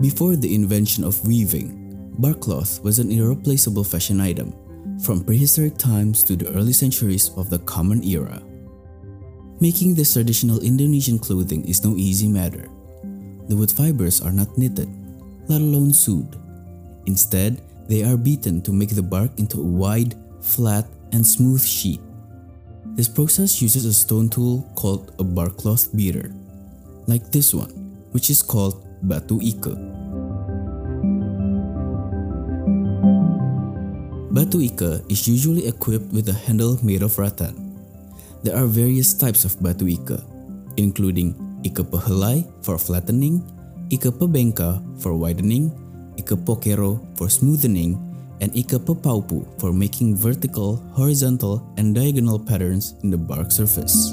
Before the invention of weaving, bark cloth was an irreplaceable fashion item from prehistoric times to the early centuries of the Common Era. Making this traditional Indonesian clothing is no easy matter. The wood fibers are not knitted, let alone sewed. Instead, they are beaten to make the bark into a wide, flat, and smooth sheet. This process uses a stone tool called a bark cloth beater, like this one, which is called batu ike. Batu ike is usually equipped with a handle made of rattan. There are various types of batu ike, including ike pehelai for flattening, ike pebengka for widening, ike pokero for smoothening, and Ike Pepaupu for making vertical, horizontal, and diagonal patterns in the bark surface.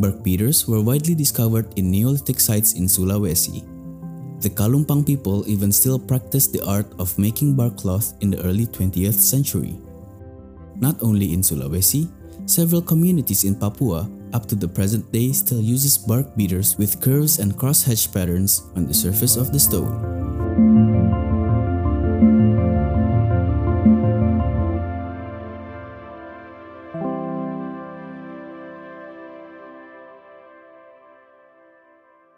Bark beaters were widely discovered in Neolithic sites in Sulawesi. The Kalumpang people even still practiced the art of making bark cloth in the early 20th century. Not only in Sulawesi, several communities in Papua up to the present day still uses bark beaters with curves and crosshatch patterns on the surface of the stone.